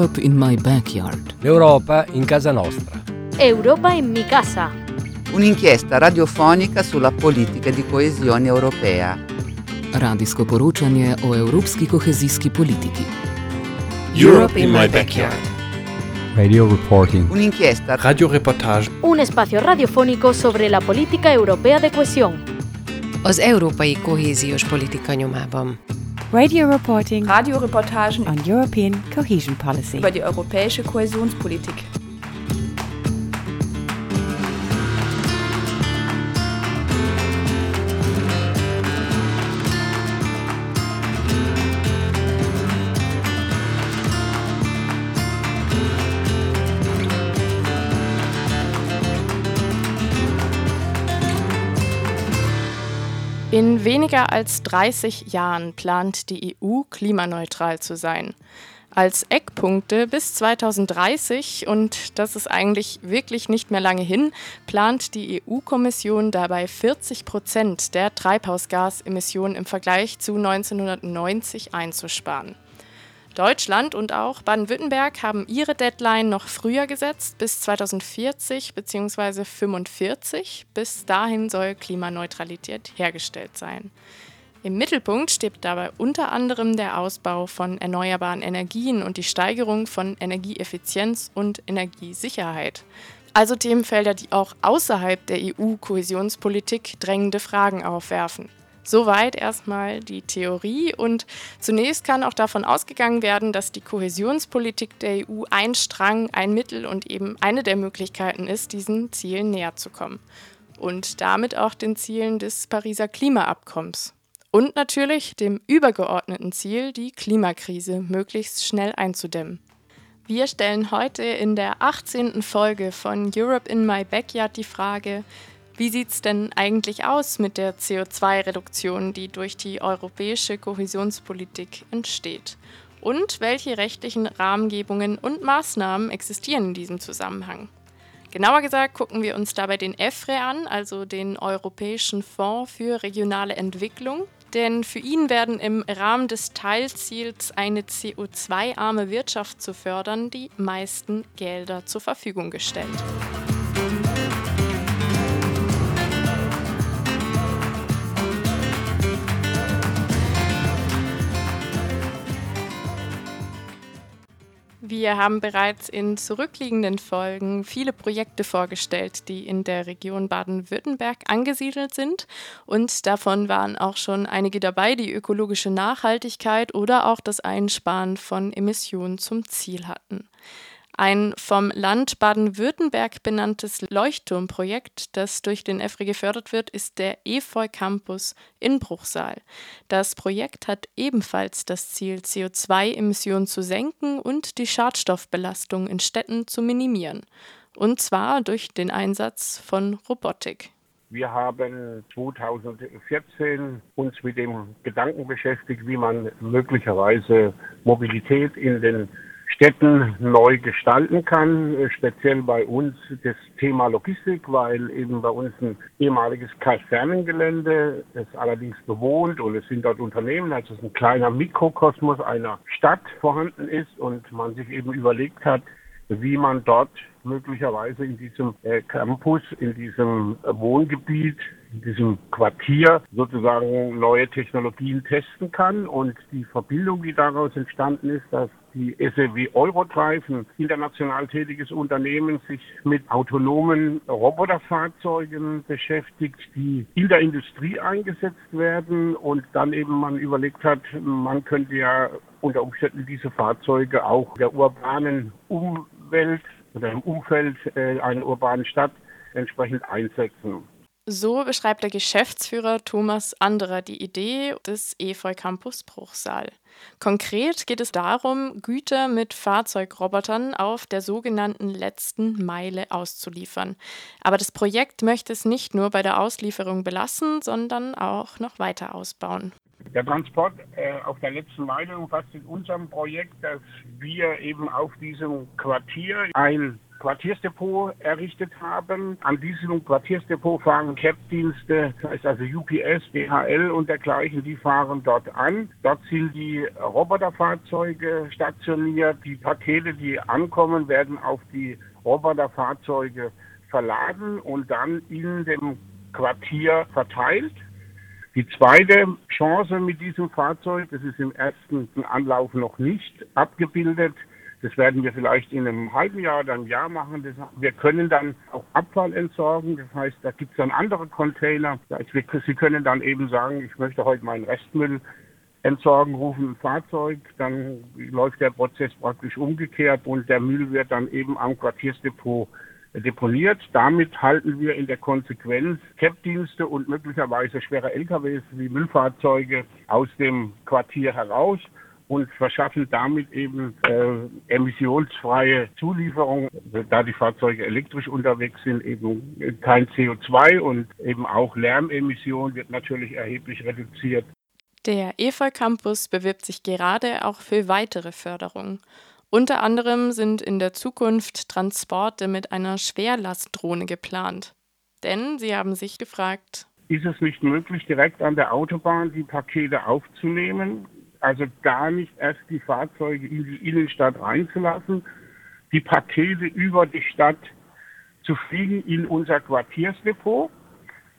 Europe in my backyard. L'Europa in casa nostra. Europa in mi casa. Un'inchiesta radiofonica sulla politica di coesione europea. Radijsko poročanje o evropski kohezijski politiki. Europe in my backyard. Radio reporting. Un'inchiesta Radioreportage. Un espacio radiofónico sobre la política europea de cohesión. Az európai kohéziós politika nyomában. Radio reporting Radioreportagen on European cohesion policy. über die europäische Kohäsionspolitik. In weniger als 30 Jahren plant die EU klimaneutral zu sein. Als Eckpunkte bis 2030, und das ist eigentlich wirklich nicht mehr lange hin, plant die EU-Kommission dabei 40 Prozent der Treibhausgasemissionen im Vergleich zu 1990 einzusparen. Deutschland und auch Baden-Württemberg haben ihre Deadline noch früher gesetzt, bis 2040 bzw. 2045. Bis dahin soll Klimaneutralität hergestellt sein. Im Mittelpunkt steht dabei unter anderem der Ausbau von erneuerbaren Energien und die Steigerung von Energieeffizienz und Energiesicherheit. Also Themenfelder, die auch außerhalb der EU-Kohäsionspolitik drängende Fragen aufwerfen. Soweit erstmal die Theorie und zunächst kann auch davon ausgegangen werden, dass die Kohäsionspolitik der EU ein Strang, ein Mittel und eben eine der Möglichkeiten ist, diesen Zielen näher zu kommen. Und damit auch den Zielen des Pariser Klimaabkommens. Und natürlich dem übergeordneten Ziel, die Klimakrise möglichst schnell einzudämmen. Wir stellen heute in der 18. Folge von Europe in My Backyard die Frage, wie sieht es denn eigentlich aus mit der CO2-Reduktion, die durch die europäische Kohäsionspolitik entsteht? Und welche rechtlichen Rahmengebungen und Maßnahmen existieren in diesem Zusammenhang? Genauer gesagt gucken wir uns dabei den EFRE an, also den Europäischen Fonds für regionale Entwicklung. Denn für ihn werden im Rahmen des Teilziels, eine CO2-arme Wirtschaft zu fördern, die meisten Gelder zur Verfügung gestellt. Wir haben bereits in zurückliegenden Folgen viele Projekte vorgestellt, die in der Region Baden-Württemberg angesiedelt sind. Und davon waren auch schon einige dabei, die ökologische Nachhaltigkeit oder auch das Einsparen von Emissionen zum Ziel hatten. Ein vom Land Baden-Württemberg benanntes Leuchtturmprojekt, das durch den EFRE gefördert wird, ist der Efeu Campus in Bruchsal. Das Projekt hat ebenfalls das Ziel, CO2-Emissionen zu senken und die Schadstoffbelastung in Städten zu minimieren. Und zwar durch den Einsatz von Robotik. Wir haben 2014 uns mit dem Gedanken beschäftigt, wie man möglicherweise Mobilität in den Städten neu gestalten kann. Speziell bei uns das Thema Logistik, weil eben bei uns ein ehemaliges Kasernengelände, das allerdings bewohnt und es sind dort Unternehmen, also es ist ein kleiner Mikrokosmos einer Stadt vorhanden ist und man sich eben überlegt hat, wie man dort möglicherweise in diesem äh, Campus, in diesem äh, Wohngebiet, in diesem Quartier sozusagen neue Technologien testen kann. Und die Verbindung, die daraus entstanden ist, dass die SEW Eurodrive, ein international tätiges Unternehmen, sich mit autonomen Roboterfahrzeugen beschäftigt, die in der Industrie eingesetzt werden und dann eben man überlegt hat, man könnte ja unter Umständen diese Fahrzeuge auch der urbanen Umwelt oder im Umfeld äh, einer urbanen Stadt entsprechend einsetzen. So beschreibt der Geschäftsführer Thomas Anderer die Idee des Efeu Campus Bruchsal. Konkret geht es darum, Güter mit Fahrzeugrobotern auf der sogenannten letzten Meile auszuliefern. Aber das Projekt möchte es nicht nur bei der Auslieferung belassen, sondern auch noch weiter ausbauen. Der Transport äh, auf der letzten Meile umfasst in unserem Projekt, dass wir eben auf diesem Quartier ein Quartiersdepot errichtet haben. An diesem Quartiersdepot fahren CAP-Dienste, das heißt also UPS, DHL und dergleichen, die fahren dort an. Dort sind die Roboterfahrzeuge stationiert. Die Pakete, die ankommen, werden auf die Roboterfahrzeuge verladen und dann in dem Quartier verteilt. Die zweite Chance mit diesem Fahrzeug, das ist im ersten Anlauf noch nicht abgebildet, das werden wir vielleicht in einem halben Jahr oder einem Jahr machen. Das, wir können dann auch Abfall entsorgen. Das heißt, da gibt es dann andere Container. Sie können dann eben sagen, ich möchte heute meinen Restmüll entsorgen, rufen ein Fahrzeug, dann läuft der Prozess praktisch umgekehrt und der Müll wird dann eben am Quartiersdepot deponiert. Damit halten wir in der Konsequenz CAP-Dienste und möglicherweise schwere LKWs wie Müllfahrzeuge aus dem Quartier heraus und verschaffen damit eben äh, emissionsfreie Zulieferung, da die Fahrzeuge elektrisch unterwegs sind, eben kein CO2 und eben auch Lärmemission wird natürlich erheblich reduziert. Der EFA Campus bewirbt sich gerade auch für weitere Förderung. Unter anderem sind in der Zukunft Transporte mit einer Schwerlastdrohne geplant. Denn sie haben sich gefragt, ist es nicht möglich, direkt an der Autobahn die Pakete aufzunehmen? Also gar nicht erst die Fahrzeuge in die Innenstadt reinzulassen, die Pakete über die Stadt zu fliegen in unser Quartiersdepot.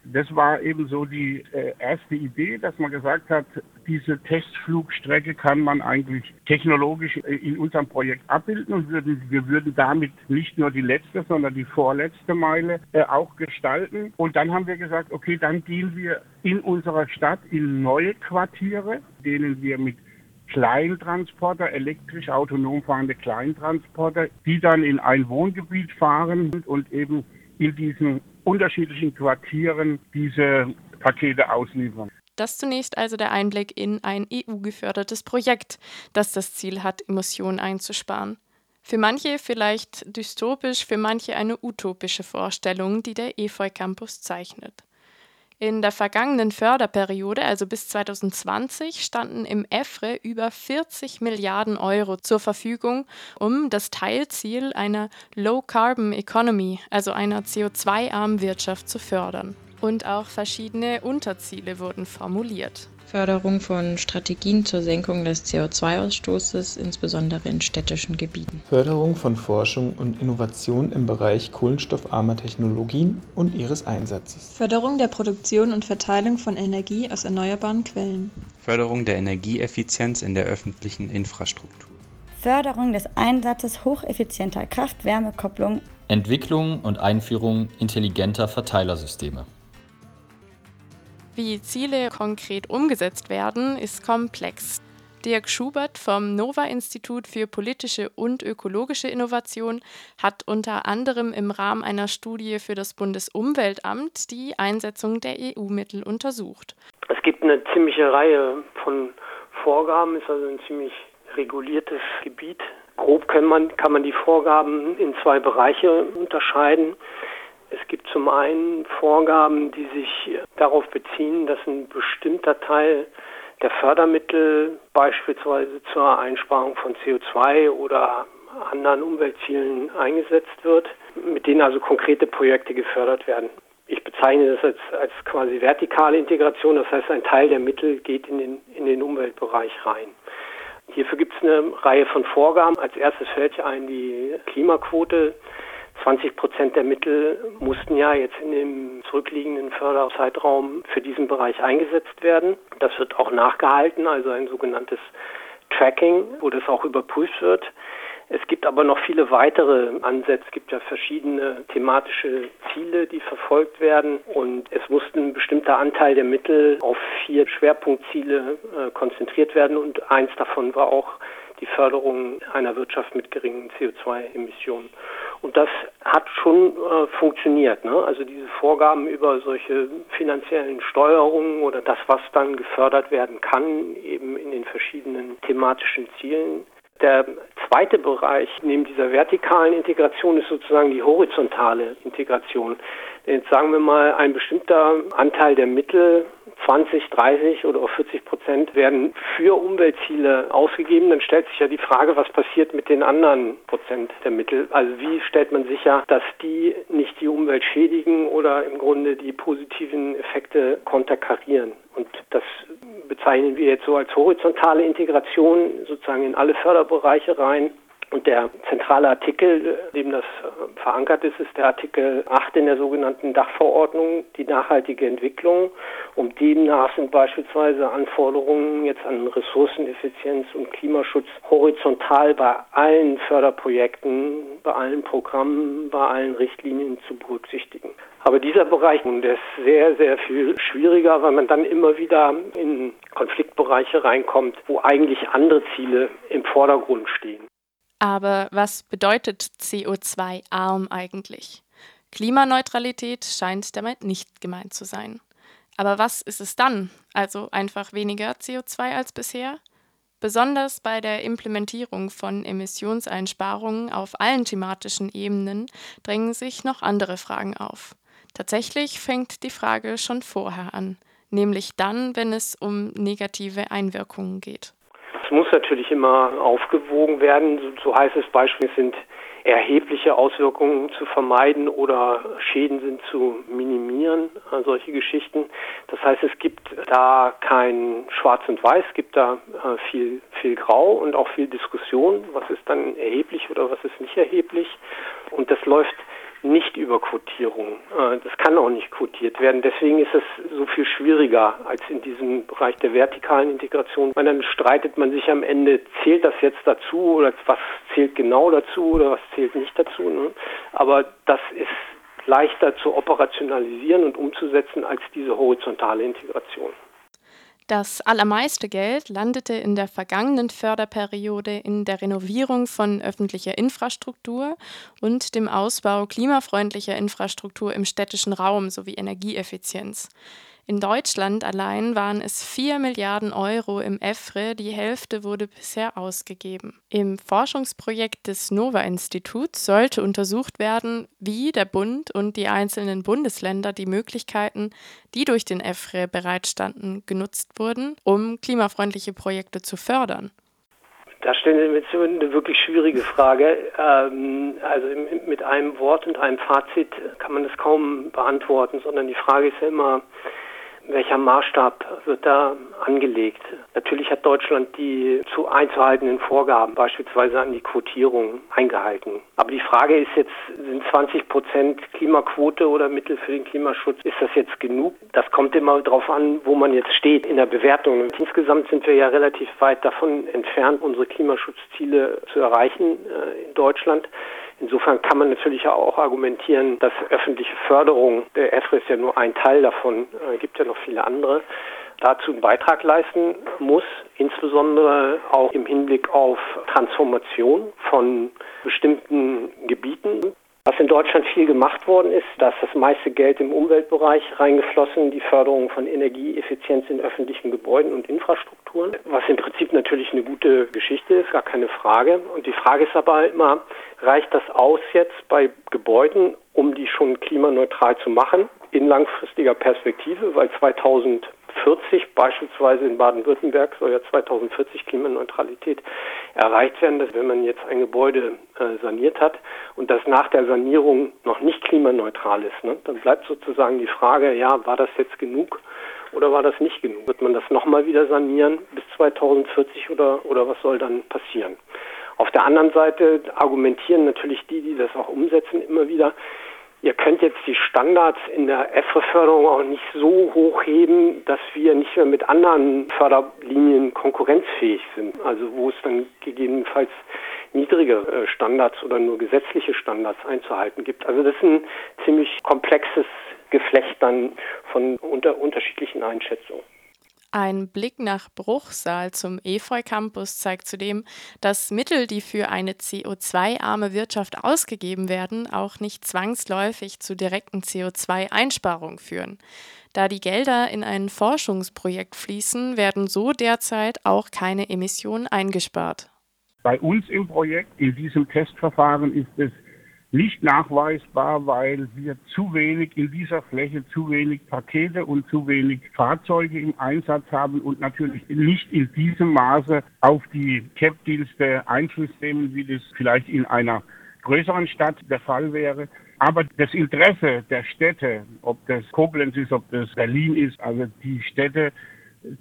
Das war eben so die äh, erste Idee, dass man gesagt hat, diese Testflugstrecke kann man eigentlich technologisch äh, in unserem Projekt abbilden und würden, wir würden damit nicht nur die letzte, sondern die vorletzte Meile äh, auch gestalten. Und dann haben wir gesagt, okay, dann gehen wir in unserer Stadt in neue Quartiere, denen wir mit Kleintransporter, elektrisch autonom fahrende Kleintransporter, die dann in ein Wohngebiet fahren und eben in diesen unterschiedlichen Quartieren diese Pakete ausliefern. Das zunächst also der Einblick in ein EU-gefördertes Projekt, das das Ziel hat, Emissionen einzusparen. Für manche vielleicht dystopisch, für manche eine utopische Vorstellung, die der EFOI Campus zeichnet. In der vergangenen Förderperiode, also bis 2020, standen im EFRE über 40 Milliarden Euro zur Verfügung, um das Teilziel einer Low Carbon Economy, also einer CO2-armen Wirtschaft, zu fördern. Und auch verschiedene Unterziele wurden formuliert. Förderung von Strategien zur Senkung des CO2-Ausstoßes, insbesondere in städtischen Gebieten. Förderung von Forschung und Innovation im Bereich kohlenstoffarmer Technologien und ihres Einsatzes. Förderung der Produktion und Verteilung von Energie aus erneuerbaren Quellen. Förderung der Energieeffizienz in der öffentlichen Infrastruktur. Förderung des Einsatzes hocheffizienter Kraft-Wärme-Kopplung. Entwicklung und Einführung intelligenter Verteilersysteme. Wie Ziele konkret umgesetzt werden, ist komplex. Dirk Schubert vom Nova-Institut für politische und ökologische Innovation hat unter anderem im Rahmen einer Studie für das Bundesumweltamt die Einsetzung der EU-Mittel untersucht. Es gibt eine ziemliche Reihe von Vorgaben, ist also ein ziemlich reguliertes Gebiet. Grob kann man, kann man die Vorgaben in zwei Bereiche unterscheiden. Es gibt zum einen Vorgaben, die sich darauf beziehen, dass ein bestimmter Teil der Fördermittel beispielsweise zur Einsparung von CO2 oder anderen Umweltzielen eingesetzt wird, mit denen also konkrete Projekte gefördert werden. Ich bezeichne das als, als quasi vertikale Integration, das heißt ein Teil der Mittel geht in den, in den Umweltbereich rein. Hierfür gibt es eine Reihe von Vorgaben. Als erstes fällt ein die Klimaquote 20 Prozent der Mittel mussten ja jetzt in dem zurückliegenden Förderzeitraum für diesen Bereich eingesetzt werden. Das wird auch nachgehalten, also ein sogenanntes Tracking, wo das auch überprüft wird. Es gibt aber noch viele weitere Ansätze. Es gibt ja verschiedene thematische Ziele, die verfolgt werden. Und es musste ein bestimmter Anteil der Mittel auf vier Schwerpunktziele äh, konzentriert werden. Und eins davon war auch die Förderung einer Wirtschaft mit geringen CO2-Emissionen. Und das hat schon äh, funktioniert. Ne? Also diese Vorgaben über solche finanziellen Steuerungen oder das, was dann gefördert werden kann, eben in den verschiedenen thematischen Zielen. Der zweite Bereich neben dieser vertikalen Integration ist sozusagen die horizontale Integration. Jetzt sagen wir mal, ein bestimmter Anteil der Mittel 20, 30 oder auch 40 Prozent werden für Umweltziele ausgegeben. Dann stellt sich ja die Frage, was passiert mit den anderen Prozent der Mittel? Also wie stellt man sicher, dass die nicht die Umwelt schädigen oder im Grunde die positiven Effekte konterkarieren? Und das bezeichnen wir jetzt so als horizontale Integration sozusagen in alle Förderbereiche rein. Und der zentrale Artikel, dem das äh, verankert ist, ist der Artikel 8 in der sogenannten Dachverordnung, die nachhaltige Entwicklung. Und demnach sind beispielsweise Anforderungen jetzt an Ressourceneffizienz und Klimaschutz horizontal bei allen Förderprojekten, bei allen Programmen, bei allen Richtlinien zu berücksichtigen. Aber dieser Bereich, der ist sehr, sehr viel schwieriger, weil man dann immer wieder in Konfliktbereiche reinkommt, wo eigentlich andere Ziele im Vordergrund stehen. Aber was bedeutet CO2-arm eigentlich? Klimaneutralität scheint damit nicht gemeint zu sein. Aber was ist es dann? Also einfach weniger CO2 als bisher? Besonders bei der Implementierung von Emissionseinsparungen auf allen thematischen Ebenen drängen sich noch andere Fragen auf. Tatsächlich fängt die Frage schon vorher an, nämlich dann, wenn es um negative Einwirkungen geht muss natürlich immer aufgewogen werden. So heißt es beispielsweise, sind erhebliche Auswirkungen zu vermeiden oder Schäden sind zu minimieren, äh, solche Geschichten. Das heißt, es gibt da kein Schwarz und Weiß, es gibt da äh, viel, viel Grau und auch viel Diskussion, was ist dann erheblich oder was ist nicht erheblich. Und das läuft nicht über Quotierung. Äh, das kann auch nicht quotiert werden. Deswegen ist es so viel schwieriger als in diesem Bereich der vertikalen Integration. Weil dann streitet man sich am Ende, zählt das jetzt dazu oder was zählt genau dazu oder was zählt nicht dazu. Ne? Aber das ist leichter zu operationalisieren und umzusetzen als diese horizontale Integration. Das allermeiste Geld landete in der vergangenen Förderperiode in der Renovierung von öffentlicher Infrastruktur und dem Ausbau klimafreundlicher Infrastruktur im städtischen Raum sowie Energieeffizienz. In Deutschland allein waren es 4 Milliarden Euro im EFRE, die Hälfte wurde bisher ausgegeben. Im Forschungsprojekt des Nova-Instituts sollte untersucht werden, wie der Bund und die einzelnen Bundesländer die Möglichkeiten, die durch den EFRE bereitstanden, genutzt wurden, um klimafreundliche Projekte zu fördern. Da stellen Sie mir eine wirklich schwierige Frage. Ähm, also mit einem Wort und einem Fazit kann man das kaum beantworten, sondern die Frage ist ja immer, welcher Maßstab wird da angelegt? Natürlich hat Deutschland die zu einzuhaltenden Vorgaben, beispielsweise an die Quotierung, eingehalten. Aber die Frage ist jetzt, sind 20 Prozent Klimaquote oder Mittel für den Klimaschutz, ist das jetzt genug? Das kommt immer darauf an, wo man jetzt steht in der Bewertung. Insgesamt sind wir ja relativ weit davon entfernt, unsere Klimaschutzziele zu erreichen äh, in Deutschland. Insofern kann man natürlich auch argumentieren, dass öffentliche Förderung, der EFRE ist ja nur ein Teil davon, äh, gibt ja noch viele andere, dazu einen Beitrag leisten muss, insbesondere auch im Hinblick auf Transformation von bestimmten Gebieten. Was in Deutschland viel gemacht worden ist, da ist das meiste Geld im Umweltbereich reingeflossen, die Förderung von Energieeffizienz in öffentlichen Gebäuden und Infrastrukturen, was im Prinzip natürlich eine gute Geschichte ist, gar keine Frage. Und die Frage ist aber immer, reicht das aus jetzt bei Gebäuden, um die schon klimaneutral zu machen, in langfristiger Perspektive, weil 2000 2040 beispielsweise in Baden-Württemberg soll ja 2040 Klimaneutralität erreicht werden, dass wenn man jetzt ein Gebäude äh, saniert hat und das nach der Sanierung noch nicht klimaneutral ist, ne, dann bleibt sozusagen die Frage, ja, war das jetzt genug oder war das nicht genug? Wird man das nochmal wieder sanieren bis 2040 oder, oder was soll dann passieren? Auf der anderen Seite argumentieren natürlich die, die das auch umsetzen, immer wieder, Ihr könnt jetzt die Standards in der EFRE-Förderung auch nicht so hochheben, dass wir nicht mehr mit anderen Förderlinien konkurrenzfähig sind. Also wo es dann gegebenenfalls niedrige äh, Standards oder nur gesetzliche Standards einzuhalten gibt. Also das ist ein ziemlich komplexes Geflecht dann von unter unterschiedlichen Einschätzungen. Ein Blick nach Bruchsal zum Efeu Campus zeigt zudem, dass Mittel, die für eine CO2-arme Wirtschaft ausgegeben werden, auch nicht zwangsläufig zu direkten CO2-Einsparungen führen. Da die Gelder in ein Forschungsprojekt fließen, werden so derzeit auch keine Emissionen eingespart. Bei uns im Projekt, in diesem Testverfahren, ist es nicht nachweisbar, weil wir zu wenig in dieser Fläche, zu wenig Pakete und zu wenig Fahrzeuge im Einsatz haben und natürlich nicht in diesem Maße auf die CAP-Dienste Einfluss nehmen, wie das vielleicht in einer größeren Stadt der Fall wäre. Aber das Interesse der Städte, ob das Koblenz ist, ob das Berlin ist, also die Städte,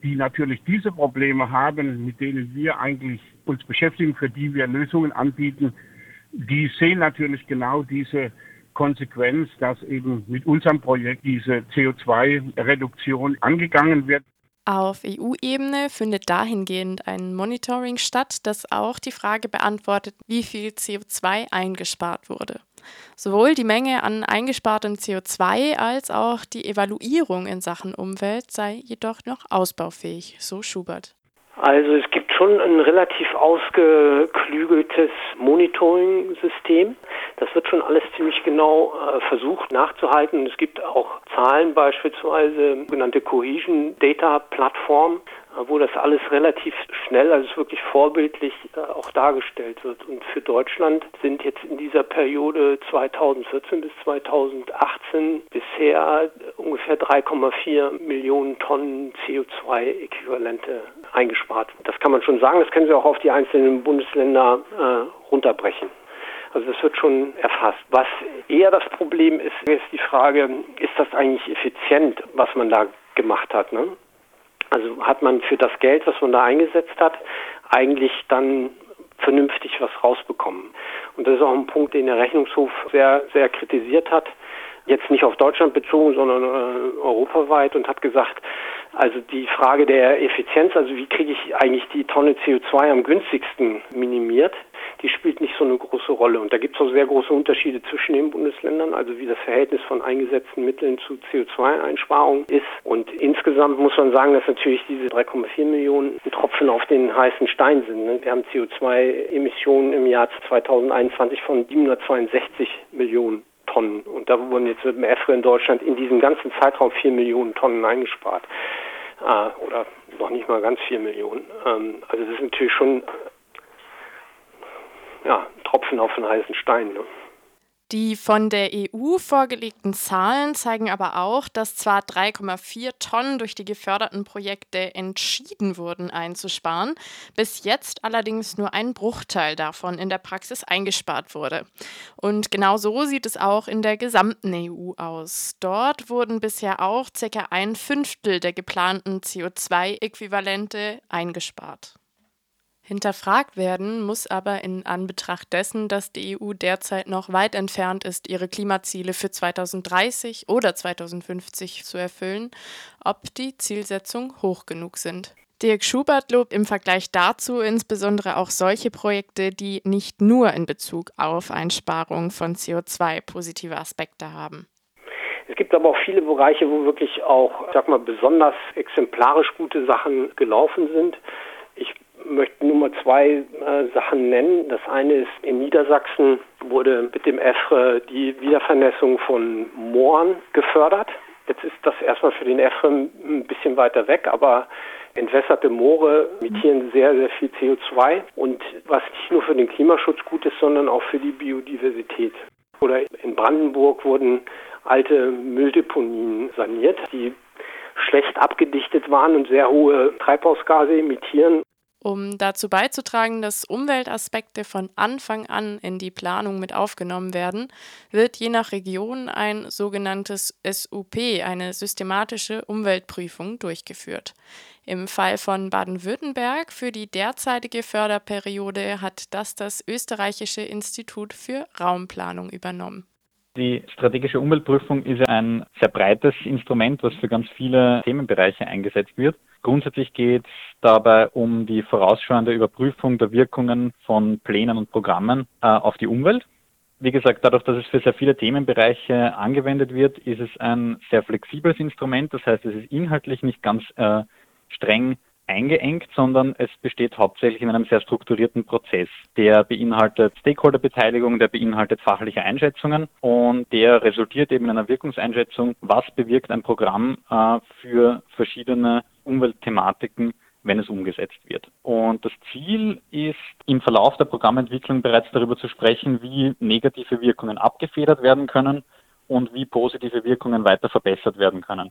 die natürlich diese Probleme haben, mit denen wir eigentlich uns beschäftigen, für die wir Lösungen anbieten, die sehen natürlich genau diese Konsequenz, dass eben mit unserem Projekt diese CO2-Reduktion angegangen wird. Auf EU-Ebene findet dahingehend ein Monitoring statt, das auch die Frage beantwortet, wie viel CO2 eingespart wurde. Sowohl die Menge an eingespartem CO2 als auch die Evaluierung in Sachen Umwelt sei jedoch noch ausbaufähig, so Schubert. Also es gibt schon ein relativ ausgeklügeltes Monitoring-System. Das wird schon alles ziemlich genau äh, versucht nachzuhalten. Es gibt auch Zahlen beispielsweise, sogenannte Cohesion Data Plattform, wo das alles relativ schnell, also wirklich vorbildlich äh, auch dargestellt wird. Und für Deutschland sind jetzt in dieser Periode 2014 bis 2018 bisher ungefähr 3,4 Millionen Tonnen CO2-Äquivalente eingespart. Das kann man schon sagen, das können Sie auch auf die einzelnen Bundesländer äh, runterbrechen. Also das wird schon erfasst. Was eher das Problem ist, ist die Frage, ist das eigentlich effizient, was man da gemacht hat? Ne? Also hat man für das Geld, was man da eingesetzt hat, eigentlich dann vernünftig was rausbekommen. Und das ist auch ein Punkt, den der Rechnungshof sehr, sehr kritisiert hat. Jetzt nicht auf Deutschland bezogen, sondern äh, europaweit und hat gesagt, also die Frage der Effizienz, also wie kriege ich eigentlich die Tonne CO2 am günstigsten minimiert, die spielt nicht so eine große Rolle. Und da gibt es auch sehr große Unterschiede zwischen den Bundesländern, also wie das Verhältnis von eingesetzten Mitteln zu CO2-Einsparungen ist. Und insgesamt muss man sagen, dass natürlich diese 3,4 Millionen Tropfen auf den heißen Stein sind. Ne? Wir haben CO2-Emissionen im Jahr 2021 von 762 Millionen Tonnen. Und da wurden jetzt mit dem EFRE in Deutschland in diesem ganzen Zeitraum 4 Millionen Tonnen eingespart. Äh, oder noch nicht mal ganz 4 Millionen. Ähm, also das ist natürlich schon ja, ein Tropfen auf den heißen Stein. Ne? Die von der EU vorgelegten Zahlen zeigen aber auch, dass zwar 3,4 Tonnen durch die geförderten Projekte entschieden wurden einzusparen, bis jetzt allerdings nur ein Bruchteil davon in der Praxis eingespart wurde. Und genau so sieht es auch in der gesamten EU aus. Dort wurden bisher auch ca. ein Fünftel der geplanten CO2-Äquivalente eingespart. Hinterfragt werden muss aber in Anbetracht dessen, dass die EU derzeit noch weit entfernt ist, ihre Klimaziele für 2030 oder 2050 zu erfüllen, ob die Zielsetzungen hoch genug sind. Dirk Schubert lobt im Vergleich dazu insbesondere auch solche Projekte, die nicht nur in Bezug auf Einsparung von CO2 positive Aspekte haben. Es gibt aber auch viele Bereiche, wo wirklich auch, sag mal, besonders exemplarisch gute Sachen gelaufen sind. Möchte nur mal zwei äh, Sachen nennen. Das eine ist, in Niedersachsen wurde mit dem EFRE die Wiedervernässung von Mooren gefördert. Jetzt ist das erstmal für den EFRE ein bisschen weiter weg, aber entwässerte Moore emittieren sehr, sehr viel CO2 und was nicht nur für den Klimaschutz gut ist, sondern auch für die Biodiversität. Oder in Brandenburg wurden alte Mülldeponien saniert, die schlecht abgedichtet waren und sehr hohe Treibhausgase emittieren. Um dazu beizutragen, dass Umweltaspekte von Anfang an in die Planung mit aufgenommen werden, wird je nach Region ein sogenanntes SUP, eine systematische Umweltprüfung, durchgeführt. Im Fall von Baden-Württemberg für die derzeitige Förderperiode hat das das österreichische Institut für Raumplanung übernommen. Die strategische Umweltprüfung ist ein sehr breites Instrument, was für ganz viele Themenbereiche eingesetzt wird. Grundsätzlich geht es dabei um die vorausschauende Überprüfung der Wirkungen von Plänen und Programmen äh, auf die Umwelt. Wie gesagt, dadurch, dass es für sehr viele Themenbereiche angewendet wird, ist es ein sehr flexibles Instrument. Das heißt, es ist inhaltlich nicht ganz äh, streng eingeengt, sondern es besteht hauptsächlich in einem sehr strukturierten Prozess. Der beinhaltet Stakeholderbeteiligung, der beinhaltet fachliche Einschätzungen und der resultiert eben in einer Wirkungseinschätzung, was bewirkt ein Programm äh, für verschiedene Umweltthematiken wenn es umgesetzt wird. Und das Ziel ist, im Verlauf der Programmentwicklung bereits darüber zu sprechen, wie negative Wirkungen abgefedert werden können und wie positive Wirkungen weiter verbessert werden können.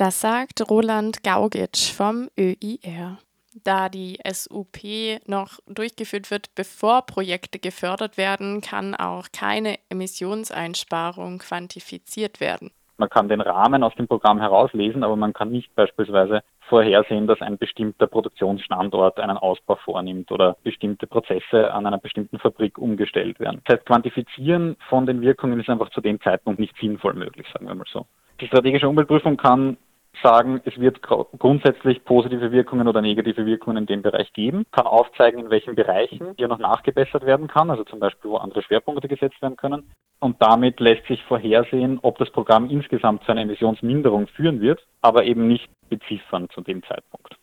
Das sagt Roland Gaugitsch vom ÖIR. Da die SUP noch durchgeführt wird, bevor Projekte gefördert werden, kann auch keine Emissionseinsparung quantifiziert werden. Man kann den Rahmen aus dem Programm herauslesen, aber man kann nicht beispielsweise vorhersehen, dass ein bestimmter Produktionsstandort einen Ausbau vornimmt oder bestimmte Prozesse an einer bestimmten Fabrik umgestellt werden. Das heißt, Quantifizieren von den Wirkungen ist einfach zu dem Zeitpunkt nicht sinnvoll möglich, sagen wir mal so. Die strategische Umweltprüfung kann sagen, es wird grundsätzlich positive Wirkungen oder negative Wirkungen in dem Bereich geben, kann aufzeigen, in welchen Bereichen hier noch nachgebessert werden kann, also zum Beispiel, wo andere Schwerpunkte gesetzt werden können. Und damit lässt sich vorhersehen, ob das Programm insgesamt zu einer Emissionsminderung führen wird, aber eben nicht beziffern zu dem Zeitpunkt.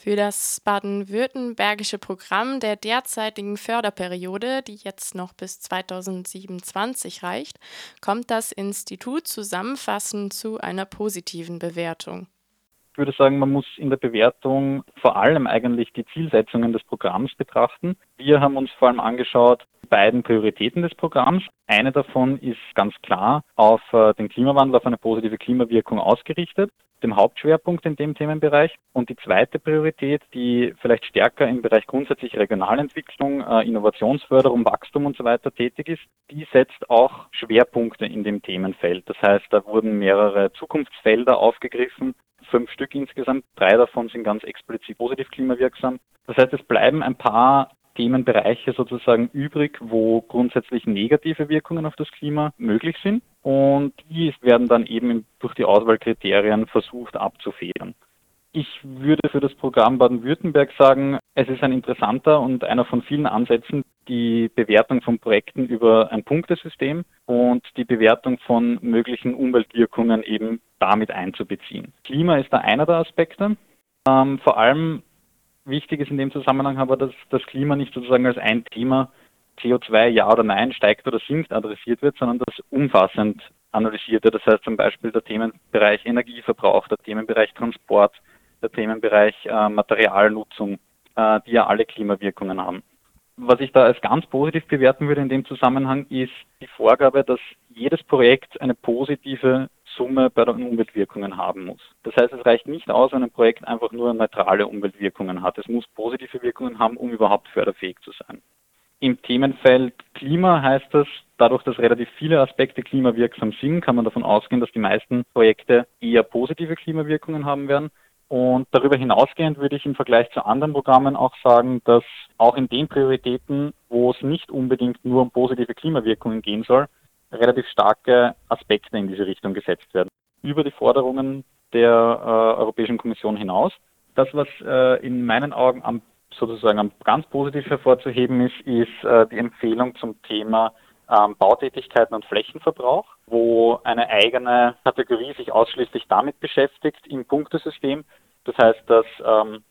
Für das baden-württembergische Programm der derzeitigen Förderperiode, die jetzt noch bis 2027 reicht, kommt das Institut zusammenfassend zu einer positiven Bewertung. Ich würde sagen, man muss in der Bewertung vor allem eigentlich die Zielsetzungen des Programms betrachten. Wir haben uns vor allem angeschaut, die beiden Prioritäten des Programms. Eine davon ist ganz klar auf äh, den Klimawandel, auf eine positive Klimawirkung ausgerichtet dem Hauptschwerpunkt in dem Themenbereich. Und die zweite Priorität, die vielleicht stärker im Bereich grundsätzlich Regionalentwicklung, äh, Innovationsförderung, Wachstum und so weiter tätig ist, die setzt auch Schwerpunkte in dem Themenfeld. Das heißt, da wurden mehrere Zukunftsfelder aufgegriffen, fünf Stück insgesamt, drei davon sind ganz explizit positiv klimawirksam. Das heißt, es bleiben ein paar Themenbereiche sozusagen übrig, wo grundsätzlich negative Wirkungen auf das Klima möglich sind. Und die werden dann eben durch die Auswahlkriterien versucht abzufedern. Ich würde für das Programm Baden-Württemberg sagen, es ist ein interessanter und einer von vielen Ansätzen, die Bewertung von Projekten über ein Punktesystem und die Bewertung von möglichen Umweltwirkungen eben damit einzubeziehen. Klima ist da einer der Aspekte. Ähm, vor allem wichtig ist in dem Zusammenhang aber, dass das Klima nicht sozusagen als ein Thema CO2 ja oder nein steigt oder sinkt adressiert wird, sondern das umfassend analysiert wird. Das heißt zum Beispiel der Themenbereich Energieverbrauch, der Themenbereich Transport, der Themenbereich äh, Materialnutzung, äh, die ja alle Klimawirkungen haben. Was ich da als ganz positiv bewerten würde in dem Zusammenhang ist die Vorgabe, dass jedes Projekt eine positive Summe bei den Umweltwirkungen haben muss. Das heißt, es reicht nicht aus, wenn ein Projekt einfach nur neutrale Umweltwirkungen hat. Es muss positive Wirkungen haben, um überhaupt förderfähig zu sein. Im Themenfeld Klima heißt das, dadurch, dass relativ viele Aspekte klimawirksam sind, kann man davon ausgehen, dass die meisten Projekte eher positive Klimawirkungen haben werden. Und darüber hinausgehend würde ich im Vergleich zu anderen Programmen auch sagen, dass auch in den Prioritäten, wo es nicht unbedingt nur um positive Klimawirkungen gehen soll, relativ starke Aspekte in diese Richtung gesetzt werden. Über die Forderungen der äh, Europäischen Kommission hinaus. Das, was äh, in meinen Augen am sozusagen ganz positiv hervorzuheben ist, ist äh, die Empfehlung zum Thema ähm, Bautätigkeiten und Flächenverbrauch, wo eine eigene Kategorie sich ausschließlich damit beschäftigt im Punktesystem. Das heißt, dass ähm,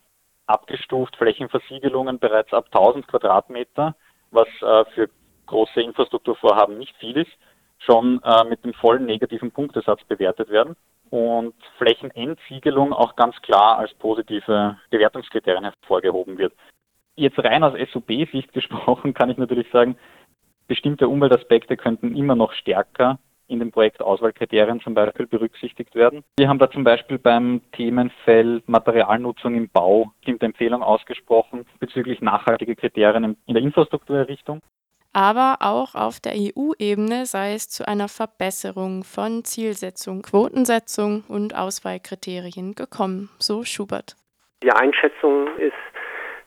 abgestuft Flächenversiegelungen bereits ab 1000 Quadratmeter, was äh, für große Infrastrukturvorhaben nicht viel ist, schon äh, mit dem vollen negativen Punktesatz bewertet werden und Flächenentsiegelung auch ganz klar als positive Bewertungskriterien hervorgehoben wird. Jetzt rein aus SUB-Sicht gesprochen kann ich natürlich sagen, bestimmte Umweltaspekte könnten immer noch stärker in den Projektauswahlkriterien zum Beispiel berücksichtigt werden. Wir haben da zum Beispiel beim Themenfeld Materialnutzung im Bau bestimmte Empfehlung ausgesprochen bezüglich nachhaltiger Kriterien in der Infrastrukturerrichtung aber auch auf der EU-Ebene sei es zu einer Verbesserung von Zielsetzung, Quotensetzung und Auswahlkriterien gekommen, so Schubert. Die Einschätzung ist,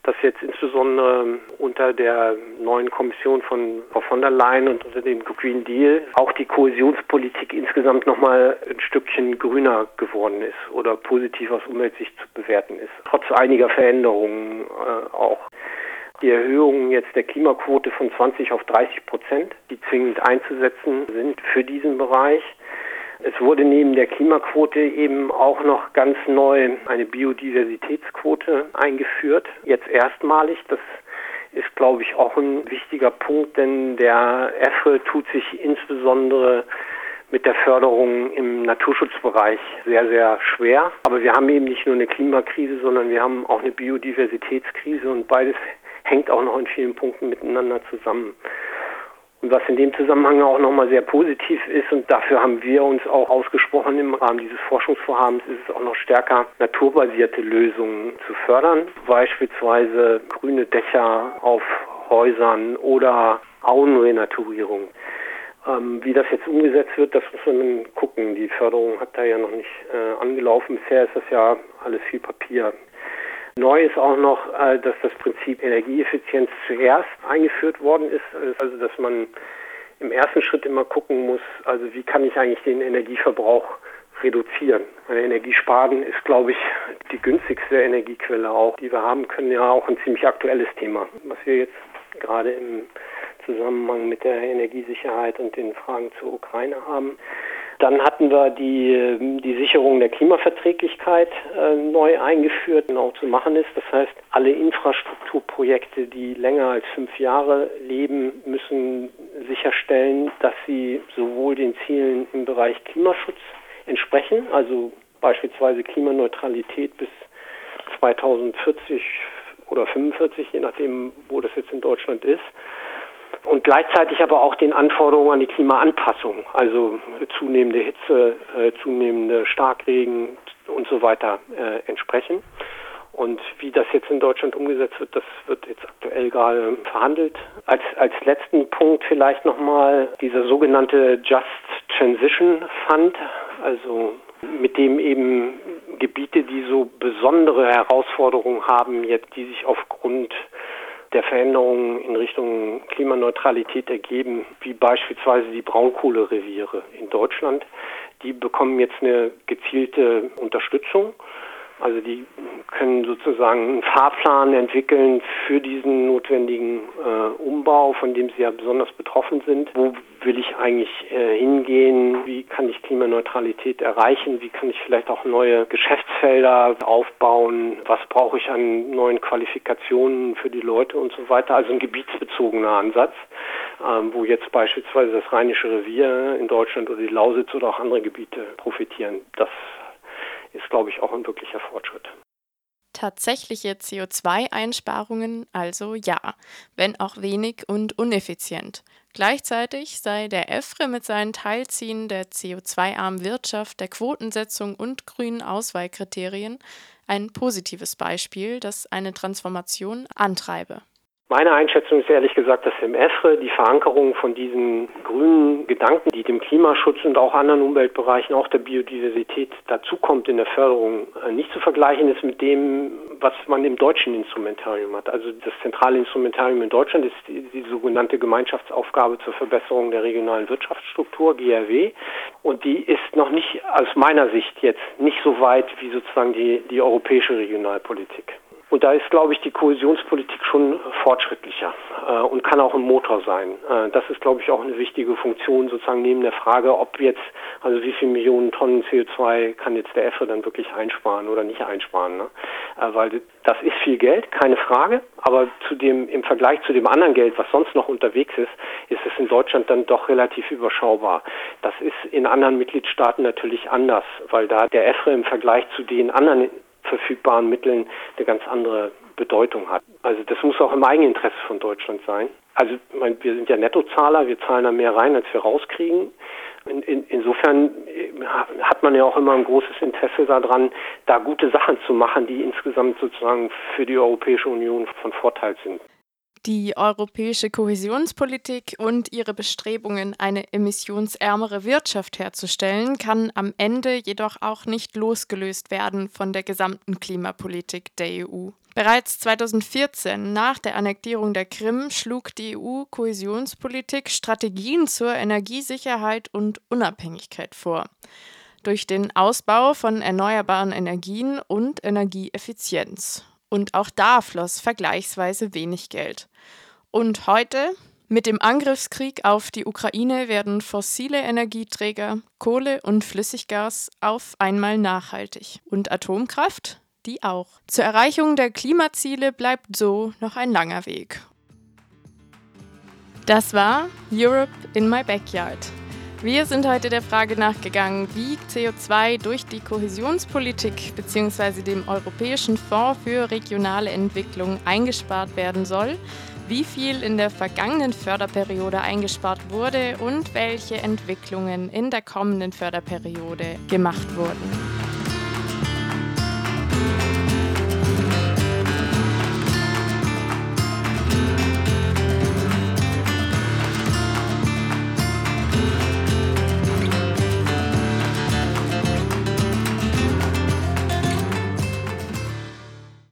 dass jetzt insbesondere unter der neuen Kommission von Frau von der Leyen und unter dem Green Deal auch die Kohäsionspolitik insgesamt nochmal ein Stückchen grüner geworden ist oder positiv aus Umweltsicht zu bewerten ist. Trotz einiger Veränderungen äh, auch die Erhöhungen jetzt der Klimaquote von 20 auf 30 Prozent, die zwingend einzusetzen sind für diesen Bereich. Es wurde neben der Klimaquote eben auch noch ganz neu eine Biodiversitätsquote eingeführt, jetzt erstmalig. Das ist, glaube ich, auch ein wichtiger Punkt, denn der EFRE tut sich insbesondere mit der Förderung im Naturschutzbereich sehr, sehr schwer. Aber wir haben eben nicht nur eine Klimakrise, sondern wir haben auch eine Biodiversitätskrise und beides hängt auch noch in vielen Punkten miteinander zusammen. Und was in dem Zusammenhang auch nochmal sehr positiv ist, und dafür haben wir uns auch ausgesprochen im Rahmen dieses Forschungsvorhabens, ist es auch noch stärker, naturbasierte Lösungen zu fördern. Beispielsweise grüne Dächer auf Häusern oder Auenrenaturierung. Ähm, wie das jetzt umgesetzt wird, das muss man gucken. Die Förderung hat da ja noch nicht äh, angelaufen. Bisher ist das ja alles viel Papier. Neu ist auch noch, äh, dass das Prinzip Energieeffizienz zuerst eingeführt worden ist. Also dass man im ersten Schritt immer gucken muss, also wie kann ich eigentlich den Energieverbrauch reduzieren. Weil Energiesparen ist, glaube ich, die günstigste Energiequelle auch, die wir haben können, ja auch ein ziemlich aktuelles Thema, was wir jetzt gerade im Zusammenhang mit der Energiesicherheit und den Fragen zur Ukraine haben. Dann hatten wir die, die Sicherung der Klimaverträglichkeit äh, neu eingeführt und auch zu machen ist. Das heißt, alle Infrastrukturprojekte, die länger als fünf Jahre leben, müssen sicherstellen, dass sie sowohl den Zielen im Bereich Klimaschutz entsprechen, also beispielsweise Klimaneutralität bis 2040 oder 45, je nachdem, wo das jetzt in Deutschland ist, und gleichzeitig aber auch den Anforderungen an die Klimaanpassung, also zunehmende Hitze, äh, zunehmende Starkregen und so weiter äh, entsprechen. Und wie das jetzt in Deutschland umgesetzt wird, das wird jetzt aktuell gerade verhandelt. Als, als letzten Punkt vielleicht nochmal dieser sogenannte Just Transition Fund, also mit dem eben Gebiete, die so besondere Herausforderungen haben, jetzt die sich aufgrund der Veränderungen in Richtung Klimaneutralität ergeben, wie beispielsweise die Braunkohlereviere in Deutschland. Die bekommen jetzt eine gezielte Unterstützung. Also die können sozusagen einen Fahrplan entwickeln für diesen notwendigen äh, Umbau, von dem sie ja besonders betroffen sind. Wo will ich eigentlich äh, hingehen? Wie kann ich Klimaneutralität erreichen? Wie kann ich vielleicht auch neue Geschäftsfelder aufbauen? Was brauche ich an neuen Qualifikationen für die Leute und so weiter? Also ein gebietsbezogener Ansatz, ähm, wo jetzt beispielsweise das Rheinische Revier in Deutschland oder die Lausitz oder auch andere Gebiete profitieren. Das ist, glaube ich, auch ein wirklicher Fortschritt. Tatsächliche CO2-Einsparungen also ja, wenn auch wenig und uneffizient. Gleichzeitig sei der EFRE mit seinen Teilziehen der CO2-armen Wirtschaft, der Quotensetzung und grünen Auswahlkriterien ein positives Beispiel, das eine Transformation antreibe. Meine Einschätzung ist ehrlich gesagt, dass im EFRE die Verankerung von diesen grünen Gedanken, die dem Klimaschutz und auch anderen Umweltbereichen, auch der Biodiversität dazukommt in der Förderung, äh, nicht zu vergleichen ist mit dem, was man im deutschen Instrumentarium hat. Also das zentrale Instrumentarium in Deutschland ist die, die sogenannte Gemeinschaftsaufgabe zur Verbesserung der regionalen Wirtschaftsstruktur, GRW. Und die ist noch nicht aus meiner Sicht jetzt nicht so weit wie sozusagen die, die europäische Regionalpolitik. Und da ist, glaube ich, die Kohäsionspolitik schon fortschrittlicher äh, und kann auch ein Motor sein. Äh, das ist, glaube ich, auch eine wichtige Funktion sozusagen neben der Frage, ob jetzt, also wie viele Millionen Tonnen CO2 kann jetzt der EFRE dann wirklich einsparen oder nicht einsparen. Ne? Äh, weil das ist viel Geld, keine Frage, aber zu dem, im Vergleich zu dem anderen Geld, was sonst noch unterwegs ist, ist es in Deutschland dann doch relativ überschaubar. Das ist in anderen Mitgliedstaaten natürlich anders, weil da der EFRE im Vergleich zu den anderen verfügbaren Mitteln eine ganz andere Bedeutung hat. Also das muss auch im Eigeninteresse von Deutschland sein. Also wir sind ja Nettozahler, wir zahlen da mehr rein, als wir rauskriegen. In, in, insofern äh, hat man ja auch immer ein großes Interesse daran, da gute Sachen zu machen, die insgesamt sozusagen für die Europäische Union von Vorteil sind. Die europäische Kohäsionspolitik und ihre Bestrebungen, eine emissionsärmere Wirtschaft herzustellen, kann am Ende jedoch auch nicht losgelöst werden von der gesamten Klimapolitik der EU. Bereits 2014, nach der Annektierung der Krim, schlug die EU-Kohäsionspolitik Strategien zur Energiesicherheit und Unabhängigkeit vor. Durch den Ausbau von erneuerbaren Energien und Energieeffizienz. Und auch da floss vergleichsweise wenig Geld. Und heute, mit dem Angriffskrieg auf die Ukraine, werden fossile Energieträger, Kohle und Flüssiggas auf einmal nachhaltig. Und Atomkraft? Die auch. Zur Erreichung der Klimaziele bleibt so noch ein langer Weg. Das war Europe in My Backyard. Wir sind heute der Frage nachgegangen, wie CO2 durch die Kohäsionspolitik bzw. dem Europäischen Fonds für regionale Entwicklung eingespart werden soll, wie viel in der vergangenen Förderperiode eingespart wurde und welche Entwicklungen in der kommenden Förderperiode gemacht wurden.